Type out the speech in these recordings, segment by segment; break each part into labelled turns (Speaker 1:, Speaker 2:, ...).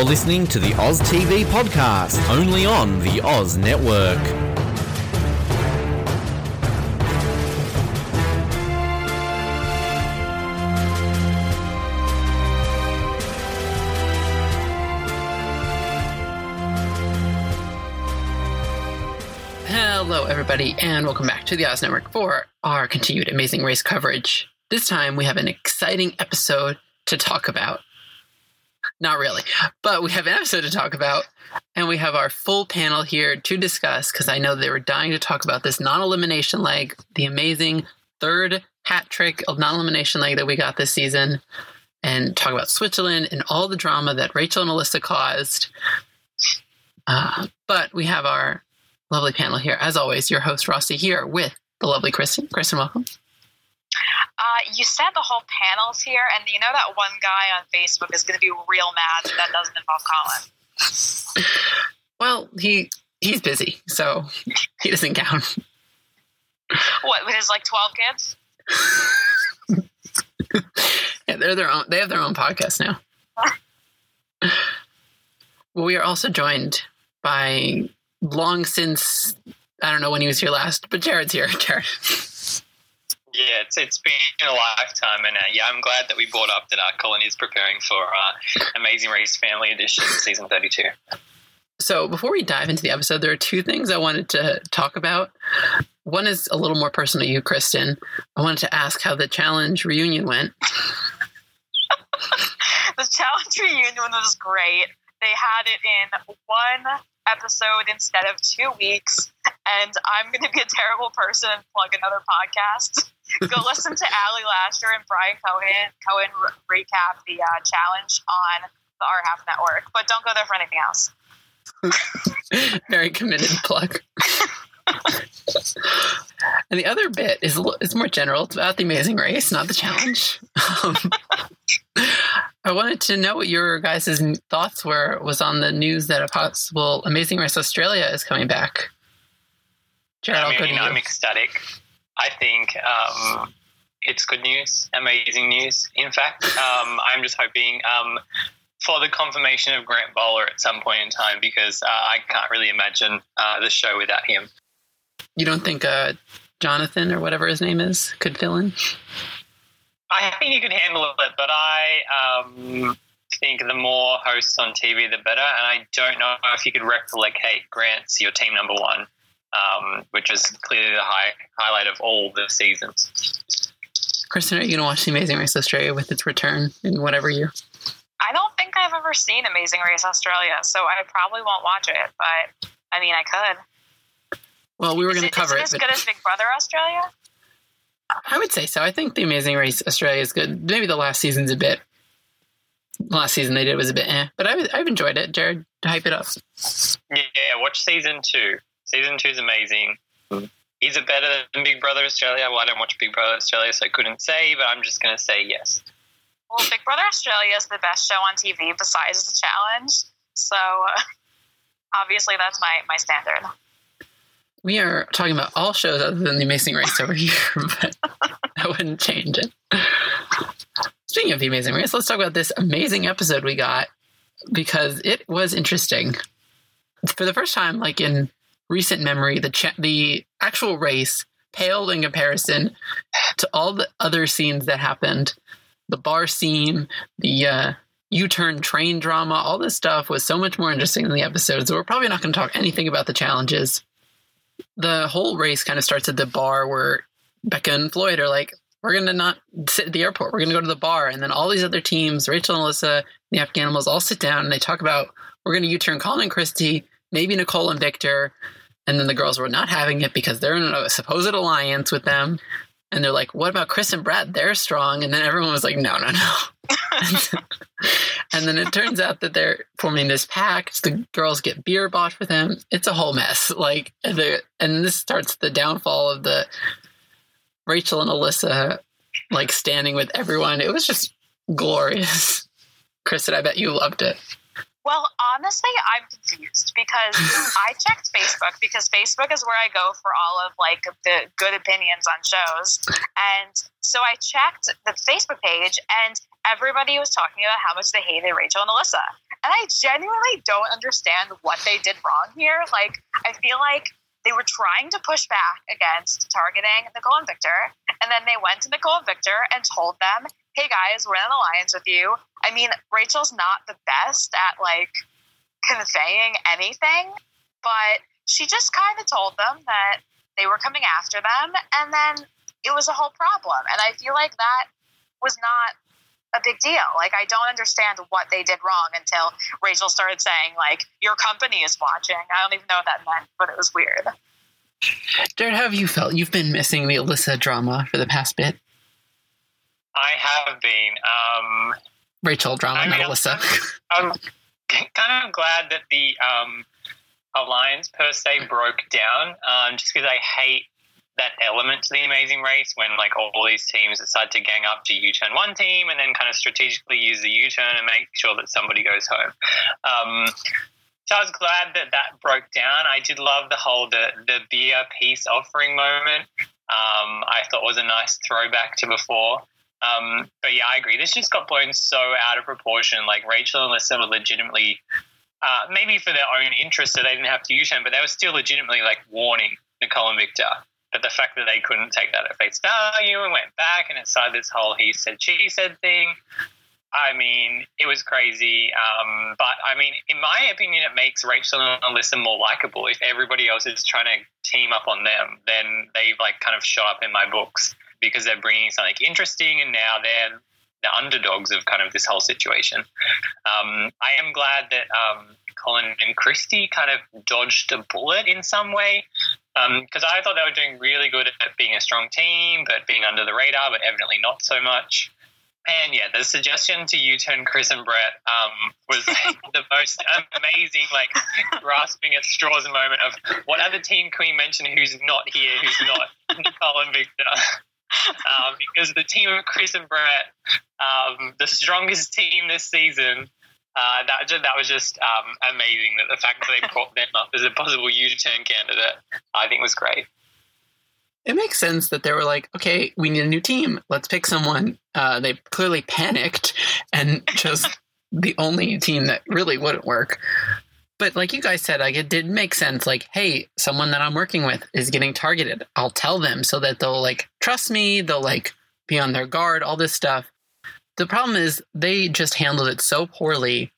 Speaker 1: You're listening to the Oz TV podcast, only on the Oz Network.
Speaker 2: Hello, everybody, and welcome back to the Oz Network for our continued amazing race coverage. This time we have an exciting episode to talk about. Not really, but we have an episode to talk about, and we have our full panel here to discuss because I know they were dying to talk about this non elimination leg, the amazing third hat trick of non elimination leg that we got this season, and talk about Switzerland and all the drama that Rachel and Elissa caused. Uh, but we have our lovely panel here. As always, your host, Rossi, here with the lovely Kristan. Kristan, welcome.
Speaker 3: Uh, you said the whole panel's here, and you know that one guy on Facebook is going to be real mad that that doesn't involve Colin.
Speaker 2: Well, he he's busy, so he doesn't count.
Speaker 3: What with his like twelve kids?
Speaker 2: yeah, they're their own. They have their own podcast now. well, we are also joined by long since I don't know when he was here last, but Jarrod's here. Jarrod.
Speaker 4: Yeah, it's it's been a lifetime, and uh, yeah, I'm glad that we brought up that our Colin is preparing for uh, Amazing Race Family Edition season 32.
Speaker 2: So before we dive into the episode, there are two things I wanted to talk about. One is a little more personal to you, Kristan. I wanted to ask how the challenge reunion went.
Speaker 3: the challenge reunion was great. They had it in one episode instead of two weeks, and I'm going to be a terrible person and plug another podcast. Go listen to Ali Lasher and Brian Cohen Cohen re- recap the uh, challenge on the RHAP Network, but don't go there for anything else.
Speaker 2: Very committed plug. and the other bit is it's more general. It's about the Amazing Race, not the challenge. Um, I wanted to know what your guys' thoughts were. Was on the news that a possible Amazing Race Australia is coming back.
Speaker 4: Jarrod, I mean, I'm ecstatic. I think um, it's good news, amazing news. In fact, um, I'm just hoping um, for the confirmation of Grant Bowler at some point in time because uh, I can't really imagine uh, the show without him.
Speaker 2: You don't think uh, Jonathan or whatever his name is could fill in?
Speaker 4: I think he could handle it, but I um, think the more hosts on TV, the better. And I don't know if you could replicate Grant's your team number one, um, which is clearly the high, highlight of all the seasons.
Speaker 2: Kristan, are you going to watch The Amazing Race Australia with its return in whatever year?
Speaker 3: I don't think I've ever seen Amazing Race Australia, so I probably won't watch it. But I mean, I could.
Speaker 2: Well, we were going to cover
Speaker 3: it.
Speaker 2: it.
Speaker 3: Is it as good as Big Brother Australia?
Speaker 2: I would say so. I think the Amazing Race Australia is good. Maybe the last season's a bit. Last season they did was a bit eh, but I, I've enjoyed it. Jarrod, hype it up.
Speaker 4: Yeah, watch season two. Season two is amazing. Is it better than Big Brother Australia? Well, I don't watch Big Brother Australia, so I couldn't say, but I'm just going to say yes.
Speaker 3: Well, Big Brother Australia is the best show on TV besides the challenge. So uh, obviously that's my, my standard.
Speaker 2: We are talking about all shows other than The Amazing Race over here, but that wouldn't change it. Speaking of The Amazing Race, let's talk about this amazing episode we got because it was interesting. For the first time, like in recent memory, the cha- the actual race paled in comparison to all the other scenes that happened. The bar scene, the uh, U-turn train drama, all this stuff was so much more interesting than the episode. So we're probably not going to talk anything about the challenges. The whole race kind of starts at the bar where Becca and Floyd are like, "We're going to not sit at the airport. We're going to go to the bar." And then all these other teams, Rachel and Elissa, the Afghanimals, all sit down and they talk about we're going to U-turn Colin and Christie, maybe Nicole and Victor. And then the girls were not having it because they're in a supposed alliance with them. And they're like, what about Chris and Bret? They're strong. And then everyone was like, no, no, no. and then it turns out that they're forming this pact. The girls get beer bought for them. It's a whole mess. Like, and this starts the downfall of the Rachel and Elissa, like standing with everyone. It was just glorious. Chris, Kristan, I bet you loved it.
Speaker 3: Well, honestly, I'm confused because I checked Facebook because Facebook is where I go for all of like the good opinions on shows. And so I checked the Facebook page and everybody was talking about how much they hated Rachel and Elissa. And I genuinely don't understand what they did wrong here. Like, I feel like they were trying to push back against targeting Nicole and Victor. And then they went to Nicole and Victor and told them, hey guys, we're in an alliance with you. I mean, Rachel's not the best at like conveying anything, but she just kind of told them that they were coming after them. And then it was a whole problem. And I feel like that was not a big deal. Like I don't understand what they did wrong until Rachel started saying like your company is watching. I don't even know what that meant, but it was weird.
Speaker 2: Jarrod, how have you felt? You've been missing the Elissa drama for the past bit.
Speaker 4: I have been. Um,
Speaker 2: Rachel drama, I mean, not Elissa.
Speaker 4: I'm, I'm, kind of glad that the um, alliance per se broke down, um, just because I hate that element to the Amazing Race when like all, these teams decide to gang up to U-turn one team and then kind of strategically use the U-turn and make sure that somebody goes home. Um, so I was glad that that broke down. I did love the whole the the beer peace offering moment. Um, I thought was a nice throwback to before. Um, but yeah, I agree. This just got blown so out of proportion. Like Rachel and Elissa were legitimately, uh, maybe for their own interest, so they didn't have to U-turn, but they were still legitimately like warning Nicole and Victor but the fact that they couldn't take that at face value and went back and inside this whole he said, she said thing. I mean, it was crazy. Um, but I mean, in my opinion, it makes Rachel and Elissa more likable. If everybody else is trying to team up on them, then they've like kind of shot up in my books because they're bringing something interesting and now they're the underdogs of kind of this whole situation. Um, I am glad that um, Colin and Christie kind of dodged a bullet in some way because um, I thought they were doing really good at being a strong team, but being under the radar, but evidently not so much. And yeah, the suggestion to U-turn Chris and Bret um, was the most amazing, like grasping at straws moment of what other team can we mention who's not here, who's not Nicole and Victor. Um, because the team of Chris and Bret, um, the strongest team this season, uh, that that was just um, amazing. That the fact that they brought them up as a possible U-turn candidate, I think was great.
Speaker 2: It makes sense that they were like, okay, we need a new team. Let's pick someone. Uh, they clearly panicked and just the only team that really wouldn't work. But like you guys said, like it did make sense. Like, hey, someone that I'm working with is getting targeted. I'll tell them so that they'll like trust me. They'll like be on their guard. All this stuff. The problem is they just handled it so poorly.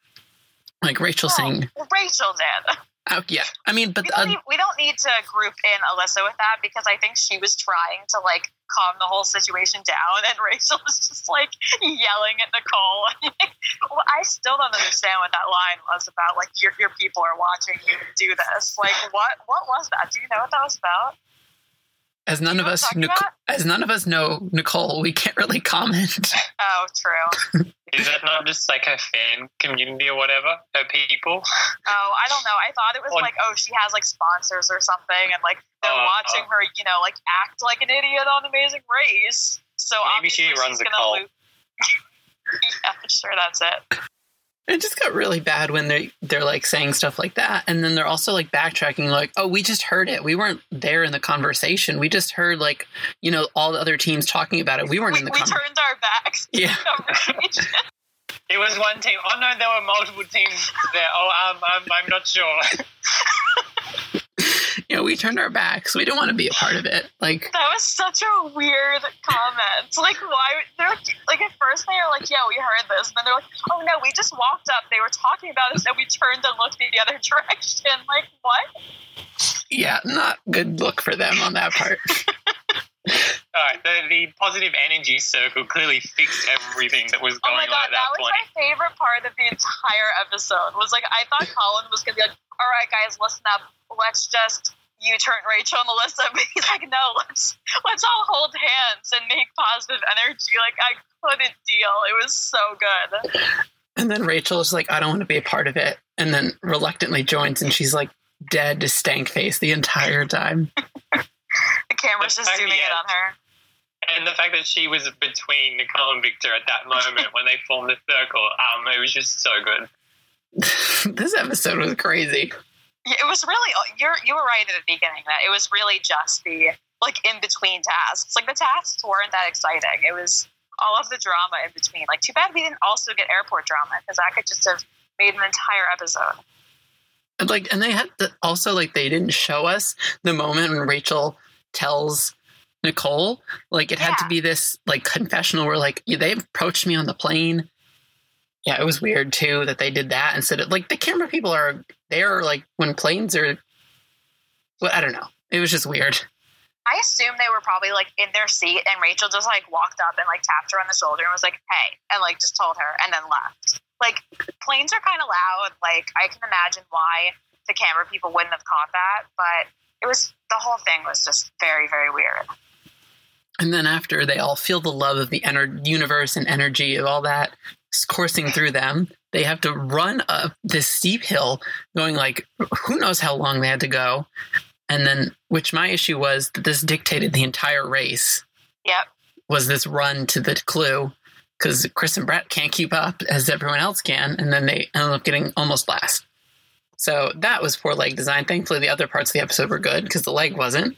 Speaker 2: Like Rachel oh, saying,
Speaker 3: Rachel did.
Speaker 2: Oh, yeah, I mean, but
Speaker 3: we don't, uh, need, we don't need to group in Elissa with that because I think she was trying to like calm the whole situation down, and Rachel was just like yelling at Nicole. well, I still don't understand what that line was about. Like your your people are watching you do this. Like what what was that? Do you know what that was about?
Speaker 2: As none of us, Nic- as none of us know Nicole, we can't really comment.
Speaker 3: Oh, true.
Speaker 4: Is that not just like a fan community or whatever? Her people?
Speaker 3: Oh, I don't know. I thought it was or, like, oh, she has like sponsors or something, and like they're uh, watching her, you know, like act like an idiot on Amazing Race. So maybe she runs a cult. yeah, sure, that's it.
Speaker 2: It just got really bad when they they're like saying stuff like that, and then they're also like backtracking, like, "Oh, we just heard it. We weren't there in the conversation. We just heard like, you know, all the other teams talking about it. We weren't
Speaker 3: we,
Speaker 2: in the. Conversation.
Speaker 3: We turned our backs.
Speaker 2: Yeah.
Speaker 4: it was one team. Oh no, there were multiple teams there. Oh, um, I'm I'm not sure.
Speaker 2: you know, we turned our backs. We didn't want to be a part of it. Like
Speaker 3: that was such a weird comment. Like why? They're like, like at first they were like, "Yeah, we heard this," and then they're like, "Oh no, we just walked up. They were talking about us, and we turned and looked the other direction." Like what?
Speaker 2: Yeah, not good look for them on that part.
Speaker 4: All right, the, the positive energy circle clearly fixed everything that was going oh
Speaker 3: my God,
Speaker 4: on at that,
Speaker 3: that
Speaker 4: point.
Speaker 3: That was my favorite part of the entire episode. Was like I thought Colin was gonna be like, "All right, guys, listen up. Let's just you turn Rachel and Elissa, but he's like, no, let's let's all hold hands and make positive energy. Like I couldn't deal. It was so good.
Speaker 2: And then Rachel is like, I don't want to be a part of it, and then reluctantly joins, and she's like dead to stank face the entire time.
Speaker 3: the camera's just zooming in on her.
Speaker 4: And the fact that she was between Nicole and Victor at that moment when they formed the circle, um, it was just so
Speaker 2: good. this episode was crazy
Speaker 3: it was really oh, you're you were right at the beginning that it was really just the like in between tasks. Like the tasks weren't that exciting. It was all of the drama in between. Like, too bad we didn't also get airport drama because I could just have made an entire episode.
Speaker 2: And like, and they had to, also like they didn't show us the moment when Rachel tells Nicole. Like, it had to be this like confessional where like they approached me on the plane. Yeah, it was weird too that they did that instead of like the camera people are they are like when planes are. Well, I don't know. It was just weird.
Speaker 3: I assume they were probably like in their seat, and Rachel just like walked up and like tapped her on the shoulder and was like, "Hey," and like just told her, and then left. Like planes are kind of loud. Like I can imagine why the camera people wouldn't have caught that, but it was the whole thing was just very very weird.
Speaker 2: And then after they all feel the love of the ener- universe and energy of all that coursing through them, they have to run up this steep hill, going like who knows how long they had to go. And then, which my issue was that this dictated the entire race.
Speaker 3: Yep.
Speaker 2: Was this run to the clue because Chris and Bret can't keep up as everyone else can, and then they end up getting almost last. So that was poor leg design. Thankfully, the other parts of the episode were good because the leg wasn't.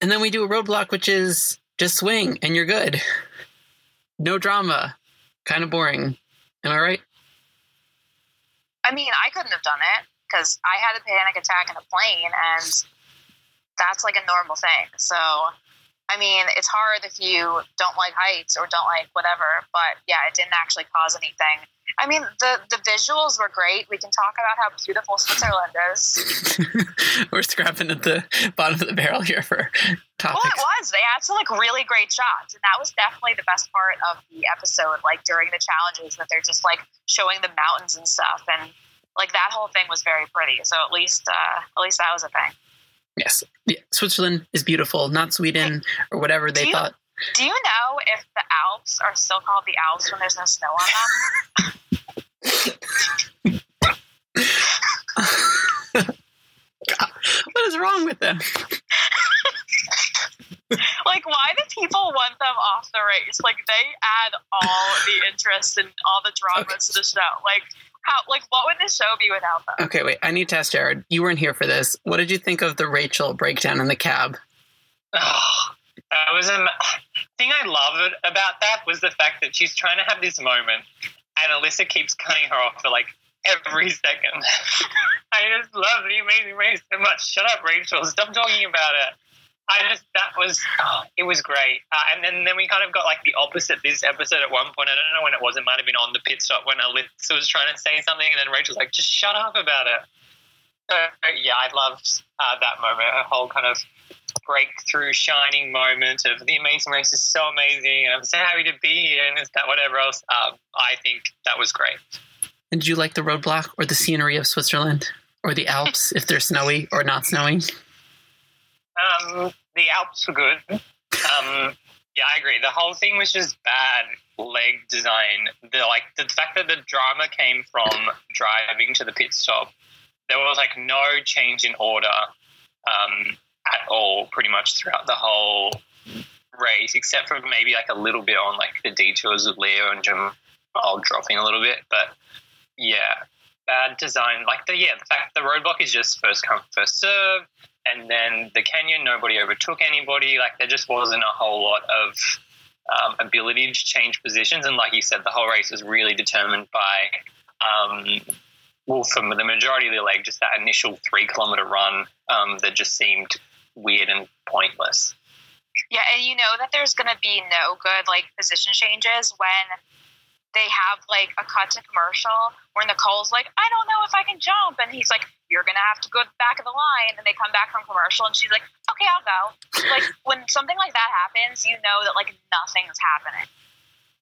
Speaker 2: And then we do a roadblock, which is just swing and you're good. No drama. Kind of boring. Am I right?
Speaker 3: I mean, I couldn't have done it because I had a panic attack in a plane, and that's like a normal thing. So, I mean, it's hard if you don't like heights or don't like whatever, but yeah, it didn't actually cause anything. I mean, the the visuals were great. We can talk about how beautiful Switzerland is.
Speaker 2: We're scrapping at the bottom of the barrel here for topics.
Speaker 3: Well, it was. They had some like really great shots, and that was definitely the best part of the episode. Like during the challenges, that they're just like showing the mountains and stuff, and like that whole thing was very pretty. So at least, uh, at least that was a thing.
Speaker 2: Yes, yeah, Switzerland is beautiful, not Sweden or whatever they
Speaker 3: you,
Speaker 2: thought.
Speaker 3: Do you know if the Alps are still called the Alps when there's no snow on
Speaker 2: them? God, what is wrong with them?
Speaker 3: like, why do people want them off the race? Like, they add all the interest and all the drama okay. to the show. Like, how like what would this show be without them?
Speaker 2: Okay, wait. I need to ask Jarrod. You weren't here for this. What did you think of the Rachel breakdown in the cab?
Speaker 4: Oh, uh, was a thing I love about that was the fact that she's trying to have this moment, and Elissa keeps cutting her off for like every second. I just love the Amazing Race so much. Shut up, Rachel. Stop talking about it. I just that was it was great, uh, and then then we kind of got like the opposite this episode at one point. I don't know when it was. It might have been on the pit stop when Elissa was trying to say something, and then Rachel's like, "Just shut up about it." So yeah, I loved uh, that moment. A whole kind of breakthrough, shining moment of the Amazing Race is so amazing, and I'm so happy to be here, and is that whatever else. Um, I think that was great.
Speaker 2: And did you like the roadblock or the scenery of Switzerland or the Alps if they're snowy or not snowing?
Speaker 4: Um, the Alps were good. Um, yeah, I agree. The whole thing was just bad leg design. The like the fact that the drama came from driving to the pit stop. There was like no change in order um, at all, pretty much throughout the whole race, except for maybe like a little bit on like the detours of Leo and Jim Jamal dropping a little bit. But yeah, bad design. Like the yeah, the fact the roadblock is just first come first serve and then the canyon, nobody overtook anybody. Like there just wasn't a whole lot of um, ability to change positions. And like you said, the whole race was really determined by, um, well, for the majority of the leg, just that initial three kilometer run um, that just seemed weird and pointless.
Speaker 3: Yeah, and you know that there's going to be no good like position changes when they have like a cut to commercial where Nicole's like, I don't know if I can jump. And he's like, You're going to have to go to the back of the line. And they come back from commercial and she's like, Okay, I'll go. like when something like that happens, you know that like nothing's happening.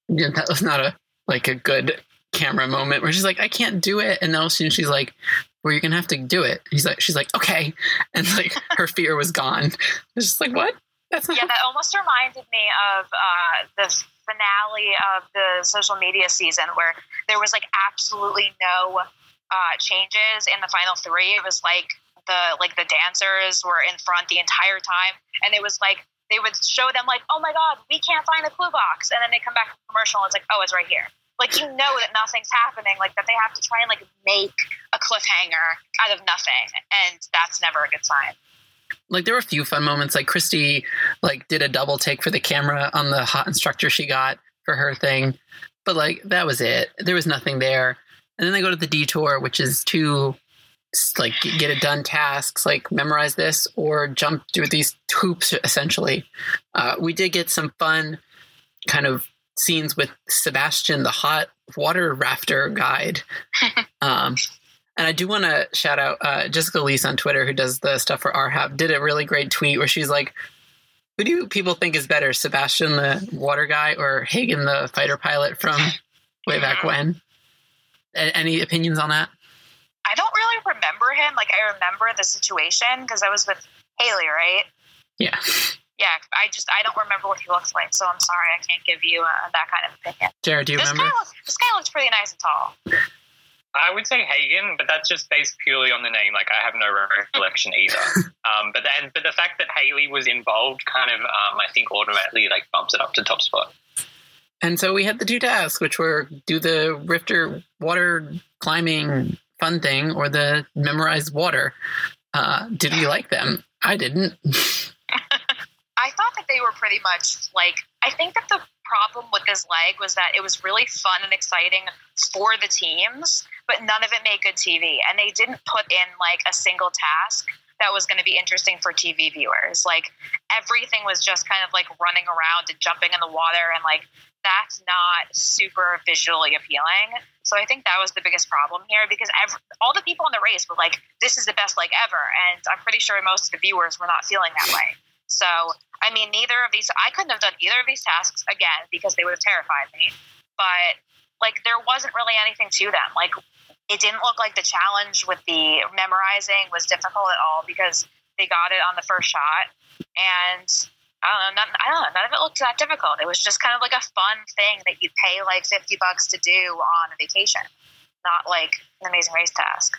Speaker 2: Yeah, that was not a like a good camera moment where she's like, I can't do it. And then soon she's like, well, you're gonna have to do it. He's like, she's like, okay, and like her fear was gone. It's just like, what?
Speaker 3: That's not yeah. That almost reminded me of uh, the finale of the social media season where there was like absolutely no uh, changes in the final three. It was like the like the dancers were in front the entire time, and it was like they would show them like, oh my god, we can't find the clue box, and then they come back the commercial and it's like, oh, it's right here. Like you know that nothing's happening, like that they have to try and like make a cliffhanger out of nothing, and that's never a good sign
Speaker 2: like there were a few fun moments like christie like did a double take for the camera on the hot instructor she got for her thing, but like that was it. There was nothing there. And then they go to the detour, which is two like get it done tasks, like memorize this or jump through these hoops. Essentially, uh, we did get some fun kind of scenes with Sebastian, the hot water rafter guide. um, and I do want to shout out uh, Jessica Leese on Twitter, who does the stuff for RHAP, did a really great tweet where she's like, who do people think is better, Sebastian, the water guy, or Hagen, the fighter pilot from way back when? A- any opinions on that?
Speaker 3: I don't really remember him. Like, I remember the situation because I was with Haley, right?
Speaker 2: Yeah.
Speaker 3: Yeah, I just I don't remember what he looks like, so I'm sorry I can't give you uh, that kind of opinion.
Speaker 2: Jarrod, do you
Speaker 3: this
Speaker 2: remember?
Speaker 3: Guy looks, this guy looks pretty nice and tall.
Speaker 4: I would say Hagen, but that's just based purely on the name. Like I have no recollection either. um, but then, but the fact that Haley was involved, kind of, um, I think, automatically like bumps it up to top spot.
Speaker 2: And so we had the two tasks, which were do the Rifter water climbing fun thing or the memorize water. Uh, did we like them? I didn't.
Speaker 3: I thought that they were pretty much like. I think that the problem with this leg was that it was really fun and exciting for the teams, but none of it made good TV. And they didn't put in like a single task that was going to be interesting for TV viewers. Like everything was just kind of like running around and jumping in the water and like that's not super visually appealing. So I think that was the biggest problem here because every, all the people in the race were like, "This is the best leg ever," and I'm pretty sure most of the viewers were not feeling that way. So I mean, neither of these, I couldn't have done either of these tasks again because they would have terrified me. But like, there wasn't really anything to them. Like, it didn't look like the challenge with the memorizing was difficult at all because they got it on the first shot. And I don't know, none, I don't know, none of it looked that difficult. It was just kind of like a fun thing that you'd pay like 50 bucks to do on a vacation, not like an amazing race task.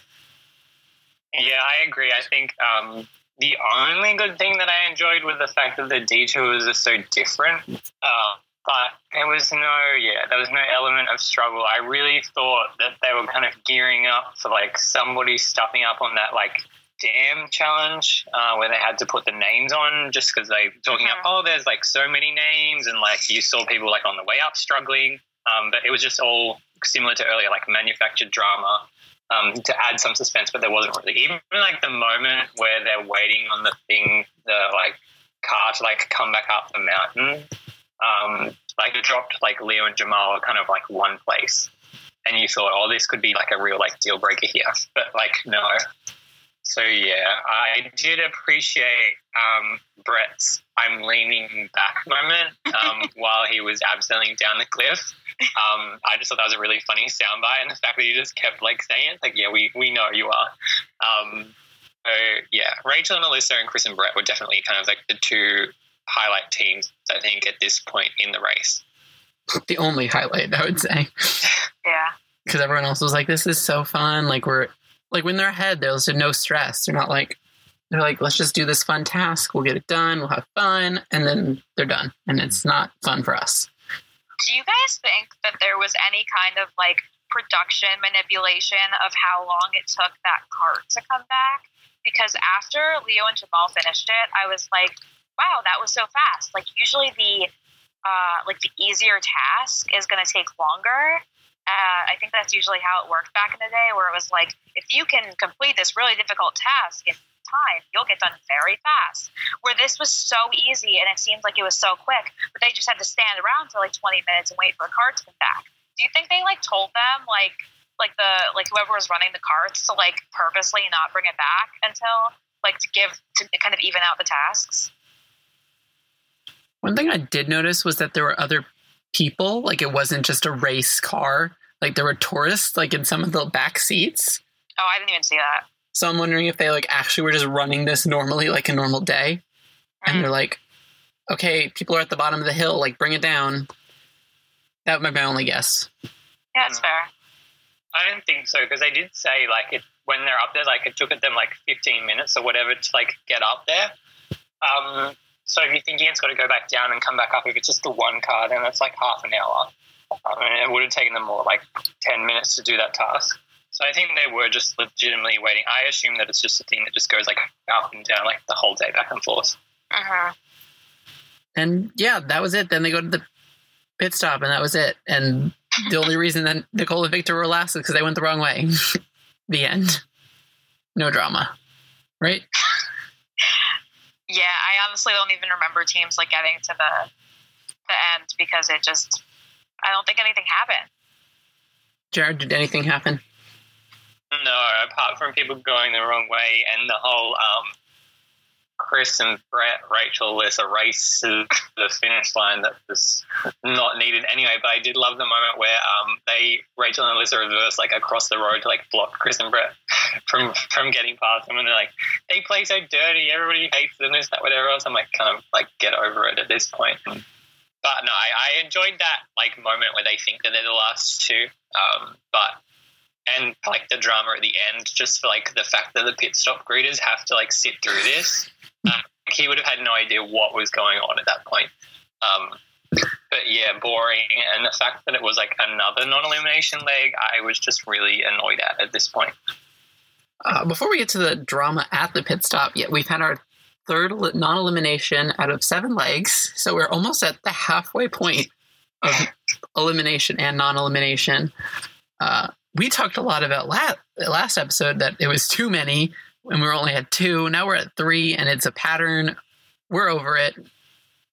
Speaker 4: Yeah, I agree. I think um, the only good thing that I enjoyed was the fact that the detours are so different. Uh, but there was no, yeah, there was no element of struggle. I really thought that they were kind of gearing up for like somebody stuffing up on that like dam challenge uh, where they had to put the names on just because they were talking mm-hmm. up, oh, there's like so many names, and like you saw people like on the way up struggling. Um, but it was just all similar to earlier, like manufactured drama um, to add some suspense, but there wasn't really. Even like the moment where they're waiting on the thing, the like car to like come back up the mountain, um, like it dropped like Leo and Jamal kind of like one place, and you thought, oh, this could be like a real like deal breaker here, but like no. So yeah, I did appreciate um, Bret's "I'm leaning back" moment um, while he was abseiling down the cliff. Um, I just thought that was a really funny soundbite, and the fact that he just kept like saying it, like, "Yeah, we we know you are." Um, so yeah, Rachel and Elissa and Chris and Bret were definitely kind of like the two highlight teams. I think at this point in the race,
Speaker 2: the only highlight I would say.
Speaker 3: yeah.
Speaker 2: Because everyone else was like, "This is so fun!" Like we're like when they're ahead, there's no stress. They're not like they're like, let's just do this fun task. We'll get it done. We'll have fun, and then they're done, and it's not fun for us.
Speaker 3: Do you guys think that there was any kind of like production manipulation of how long it took that cart to come back? Because after Leo and Jamal finished it, I was like, wow, that was so fast. Like usually the uh, like the easier task is going to take longer uh, I think that's usually how it worked back in the day, where it was like, if you can complete this really difficult task in time, you'll get done very fast. Where this was so easy and it seemed like it was so quick, but they just had to stand around for like 20 minutes and wait for a cart to come back. Do you think they like told them like like the like whoever was running the carts to like purposely not bring it back until like to give to kind of even out the tasks?
Speaker 2: One thing I did notice was that there were other people. Like it wasn't just a race car. Like there were tourists like in some of the back seats.
Speaker 3: Oh, I didn't even see that.
Speaker 2: So I'm wondering if they like actually were just running this normally like a normal day. Mm. And they're like, okay, people are at the bottom of the hill, like bring it down. That would be my only guess.
Speaker 3: Yeah, that's fair.
Speaker 4: I don't think so because they did say like it when they're up there, like it took them like 15 minutes or whatever to like get up there. Um, so if you're thinking it's got to go back down and come back up, if it's just the one car, then that's like half an hour. I mean, it would have taken them more like 10 minutes to do that task. So I think they were just legitimately waiting. I assume that it's just a thing that just goes like up and down like the whole day back and forth.
Speaker 3: Uh-huh.
Speaker 2: And yeah, that was it. Then they go to the pit stop, and that was it. And the only reason that Nicole and Victor were last is because they went the wrong way. the end. No drama, right?
Speaker 3: Yeah, I honestly don't even remember teams like getting to the the end because it just I don't think anything happened.
Speaker 2: Jarrod, did anything happen?
Speaker 4: No, apart from people going the wrong way and the whole um, Chris and Bret, Rachel, there's a race to the finish line that was not needed anyway. But I did love the moment where um, they Rachel and Elissa reverse like across the road to like block Chris and Bret from from getting past them, and they're like, they play so dirty. Everybody hates them. This, that, whatever else. I'm like, kind of like get over it at this point. But no, I, I enjoyed that like moment where they think that they're the last two. Um, but and like the drama at the end, just for like the fact that the pit stop greeters have to like sit through this. Um, he would have had no idea what was going on at that point. Um, but yeah, boring, and the fact that it was like another non-elimination leg, I was just really annoyed at at this point.
Speaker 2: Uh, before we get to the drama at the pit stop, yeah, we've had our third non-elimination out of seven legs, so we're almost at the halfway point of elimination and non-elimination. Uh, we talked a lot about last, last episode that it was too many and we only had two. Now we're at three and it's a pattern. We're over it.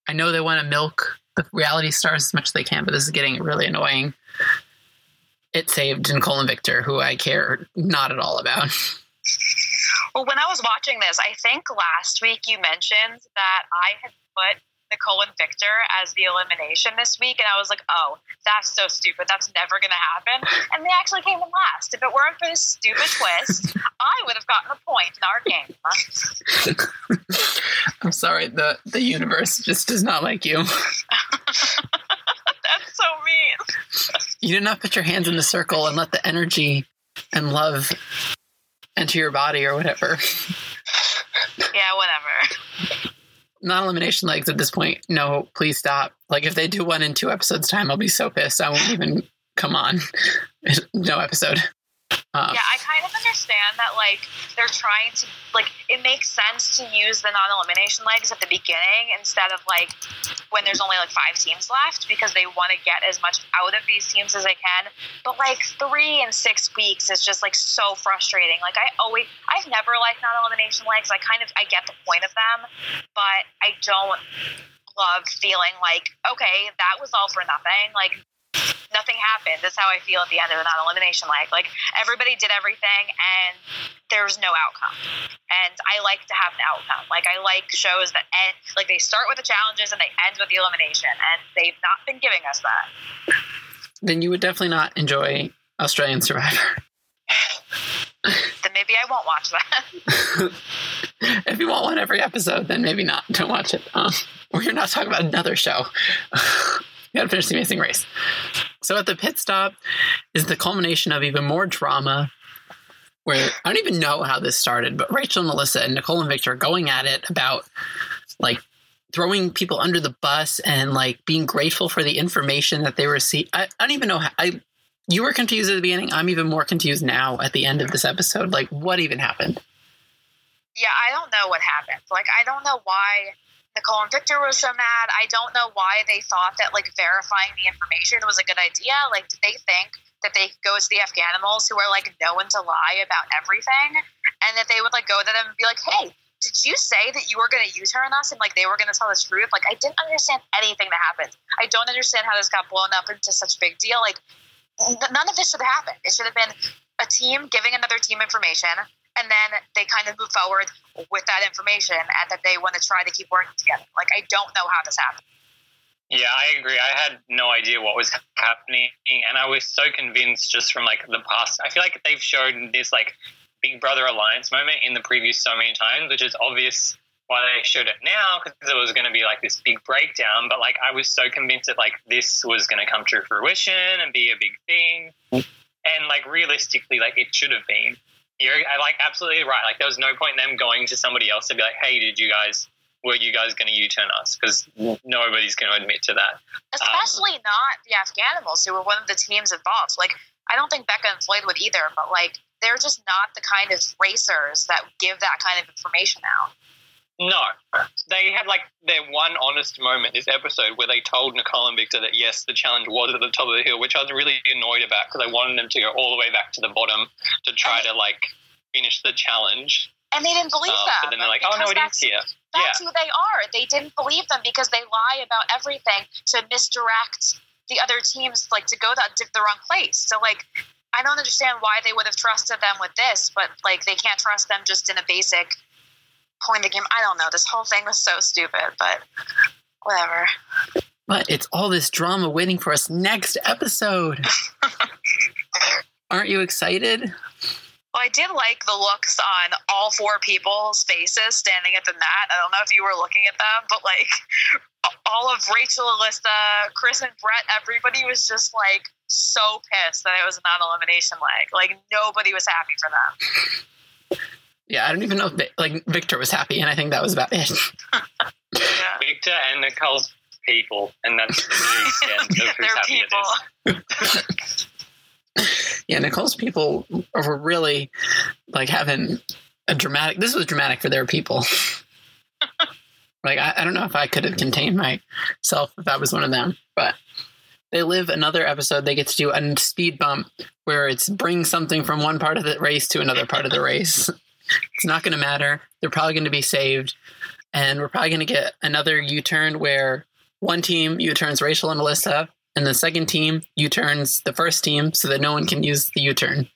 Speaker 2: I know they want to milk the reality stars as much as they can, but this is getting really annoying. It saved Nicole and Victor, who I care not at all about.
Speaker 3: Well, when I was watching this, I think last week you mentioned that I had put Nicole and Victor as the elimination this week, and I was like, oh, that's so stupid. That's never going to happen. And they actually came in last. If it weren't for this stupid twist, I would have gotten a point in our
Speaker 2: game. I'm sorry, the the universe just does not like you.
Speaker 3: so mean.
Speaker 2: You did not put your hands in the circle and let the energy and love enter your body or whatever.
Speaker 3: Yeah, whatever
Speaker 2: non elimination legs at this point, no, please stop. Like if they do one in two episodes time, I'll be so pissed. I won't even come on. no episode.
Speaker 3: Uh, yeah, I kind of understand that. Like they're trying to like it makes sense to use the non-elimination legs at the beginning instead of like when there's only like five teams left because they want to get as much out of these teams as they can. But like three and six weeks is just like so frustrating. Like I always, I've never liked non-elimination legs. I kind of I get the point of them, but I don't love feeling like okay that was all for nothing. Like nothing happened. That's how I feel at the end of the non-elimination leg. Like everybody did everything, and there's no outcome. And I like to have an outcome. Like I like shows that end, like they start with the challenges and they end with the elimination, and they've not been giving us that.
Speaker 2: Then you would definitely not enjoy Australian Survivor.
Speaker 3: then maybe I won't watch that.
Speaker 2: if you want one every episode, then maybe not. Don't watch it. Um, we're not talking about another show. we got to finish the Amazing Race. So at the pit stop is the culmination of even more drama. Where I don't even know how this started, but Rachel and Elissa and Nicole and Victor are going at it about like throwing people under the bus and like being grateful for the information that they received. I, I don't even know how I. You were confused at the beginning. I'm even more confused now at the end of this episode. Like, what even happened?
Speaker 3: Yeah, I don't know what happened. Like, I don't know why Nicole and Victor was so mad. I don't know why they thought that like verifying the information was a good idea. Like, did they think that they could go to the Afghanimals who are like known to lie about everything, and that they would like go to them and be like, "Hey, did you say that you were going to use her on us and like they were going to tell the truth?" Like, I didn't understand anything that happened. I don't understand how this got blown up into such a big deal. Like, none of this should have happened. It should have been a team giving another team information and then they kind of move forward with that information and that they want to try to keep working together. Like I don't know how this happened.
Speaker 4: Yeah, I agree. I had no idea what was happening, and I was so convinced just from like the past. I feel like they've shown this like Big Brother alliance moment in the preview so many times, which is obvious why they showed it now because it was going to be like this big breakdown. But like I was so convinced that like this was going to come to fruition and be a big thing, mm. and like realistically, like it should have been you're like absolutely right. Like there was no point in them going to somebody else to be like, "Hey, did you guys were you guys going to U-turn us?" Because nobody's going to admit to that.
Speaker 3: Especially um, not the Afghanimals, who were one of the teams involved. Like I don't think Becca and Floyd would either, but like they're just not the kind of racers that give that kind of information out.
Speaker 4: No, they had like their one honest moment this episode where they told Nicole and Victor that yes, the challenge was at the top of the hill, which I was really annoyed about because I wanted them to go all the way back to the bottom to try to like finish the challenge.
Speaker 3: And they didn't believe
Speaker 4: Um,
Speaker 3: them.
Speaker 4: but then they're like, oh no, it is here.
Speaker 3: That's
Speaker 4: Yeah,
Speaker 3: who they are. They didn't believe them because they lie about everything to misdirect the other teams, like to go that the wrong place. So like, I don't understand why they would have trusted them with this, but like they can't trust them just in a basic point of the game. I don't know. This whole thing was so stupid, but whatever.
Speaker 2: But it's all this drama waiting for us next episode. Aren't you excited?
Speaker 3: Well, I did like the looks on all four people's faces standing at the mat. I don't know if you were looking at them, but like all of Rachel, Elissa, Chris, and Bret, everybody was just like so pissed that it was a non-elimination leg. Like nobody was happy for them.
Speaker 2: Yeah, I don't even know if like Victor was happy, and I think that was about it.
Speaker 3: Yeah.
Speaker 4: Victor and Nicole's people, and that's the extent of who's happy
Speaker 3: people.
Speaker 4: at.
Speaker 2: Yeah, Nicole's people were really like having a dramatic. This was dramatic for their people. like I, I don't know if I could have contained myself if I was one of them, but they live another episode. They get to do a speed bump where it's bring something from one part of the race to another part of the race. It's not going to matter. They're probably going to be saved, and we're probably going to get another U turn where one team U turns Rachel and Elissa, and the second team U turns the first team so that no one can use the U turn.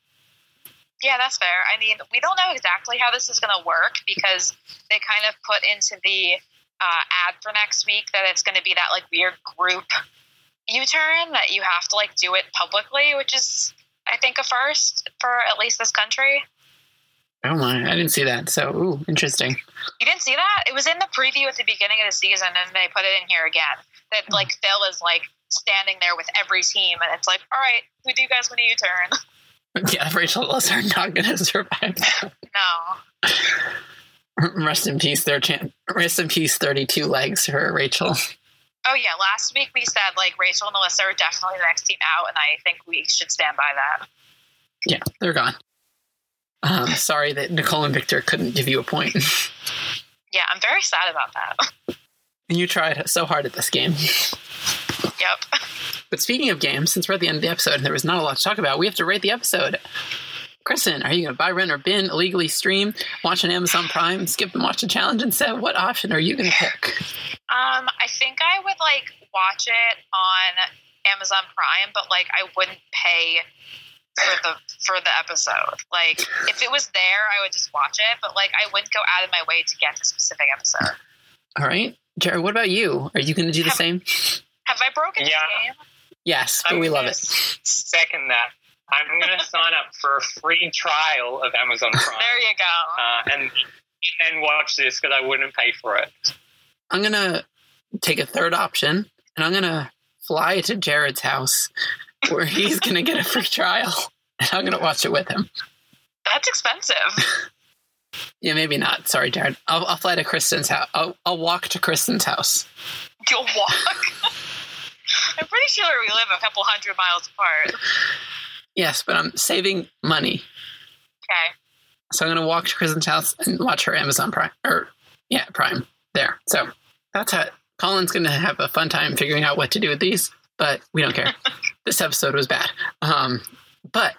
Speaker 3: Yeah, that's fair. I mean, we don't know exactly how this is going to work because they kind of put into the uh, ad for next week that it's going to be that like weird group U-turn that you have to like do it publicly, which is I think a first for at least this country.
Speaker 2: Oh my, I didn't see that. So, ooh, interesting.
Speaker 3: You didn't see that? It was in the preview at the beginning of the season, and they put it in here again. That like hmm. Phil is like standing there with every team, and it's like, all right, who do you guys want to U-turn?
Speaker 2: Yeah, Rachel and Elissa are not going to survive.
Speaker 3: No.
Speaker 2: Rest in peace, their chan- rest in peace, thirty-two legs for Rachel.
Speaker 3: Oh yeah, last week we said like Rachel and Elissa are definitely the next team out, and I think we should stand by that.
Speaker 2: Yeah, they're gone. Um, sorry that Nicole and Victor couldn't give you a point.
Speaker 3: Yeah, I'm very sad about that.
Speaker 2: you tried so hard at this game.
Speaker 3: yep.
Speaker 2: But speaking of games, since we're at the end of the episode and there was not a lot to talk about, we have to rate the episode. Kristan, are you going to buy, rent, or bin, illegally stream, watch on Amazon Prime, skip and watch the challenge and instead? What option are you going to pick?
Speaker 3: Um, I think I would like watch it on Amazon Prime, but like I wouldn't pay for the for the episode. Like if it was there, I would just watch it, but like I wouldn't go out of my way to get the specific episode.
Speaker 2: All right. Jarrod, what about you? Are you going to do the
Speaker 3: Have-
Speaker 2: same?
Speaker 3: Have I broken
Speaker 4: Yeah.
Speaker 3: the game?
Speaker 2: Yes, but
Speaker 4: I'm
Speaker 2: we love it.
Speaker 4: Second that. I'm going to sign up for a free trial of Amazon Prime.
Speaker 3: There you go.
Speaker 4: uh, and and watch this because I wouldn't pay for it.
Speaker 2: I'm going to take a third option and I'm going to fly to Jarrod's house where he's going to get a free trial and I'm going to watch it with him.
Speaker 3: That's expensive.
Speaker 2: Yeah, maybe not. Sorry, Jarrod. I'll, I'll fly to Kristan's house. I'll, I'll walk to Kristan's house.
Speaker 3: You'll walk. I'm pretty sure we live a couple hundred miles apart.
Speaker 2: Yes, but I'm saving money.
Speaker 3: Okay.
Speaker 2: So I'm going to walk to Kristan's house and watch her Amazon Prime. Or, yeah, Prime. There. So that's how Colin's going to have a fun time figuring out what to do with these, but we don't care. this episode was bad. Um, but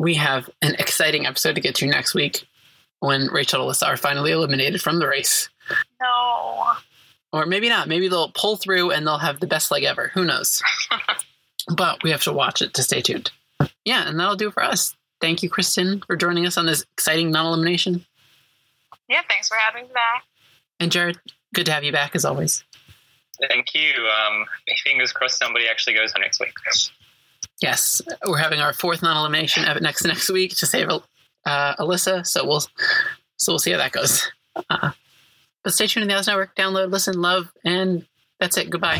Speaker 2: we have an exciting episode to get to next week when Rachel and Elissa are finally eliminated from the race.
Speaker 3: No.
Speaker 2: Or maybe not. Maybe they'll pull through and they'll have the best leg ever. Who knows? but we have to watch it to stay tuned. Yeah, and that'll do it for us. Thank you, Kristan, for joining us on this exciting non elimination.
Speaker 3: Yeah, thanks for having me back.
Speaker 2: And Jarrod, good to have you back as always.
Speaker 4: Thank you. Um, fingers crossed somebody actually goes on next week.
Speaker 2: Yes, we're having our fourth non elimination next next week to save uh, Elissa. So we'll so we'll see how that goes. Uh, but stay tuned to the Oz Network. Download, listen, love, and that's it. Goodbye.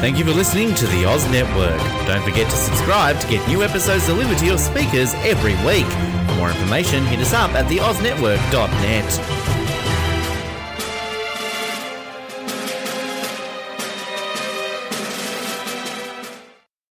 Speaker 1: Thank you for listening to the Oz Network. Don't forget to subscribe to get new episodes delivered to your speakers every week. For more information, hit us up at theoznetwork.net.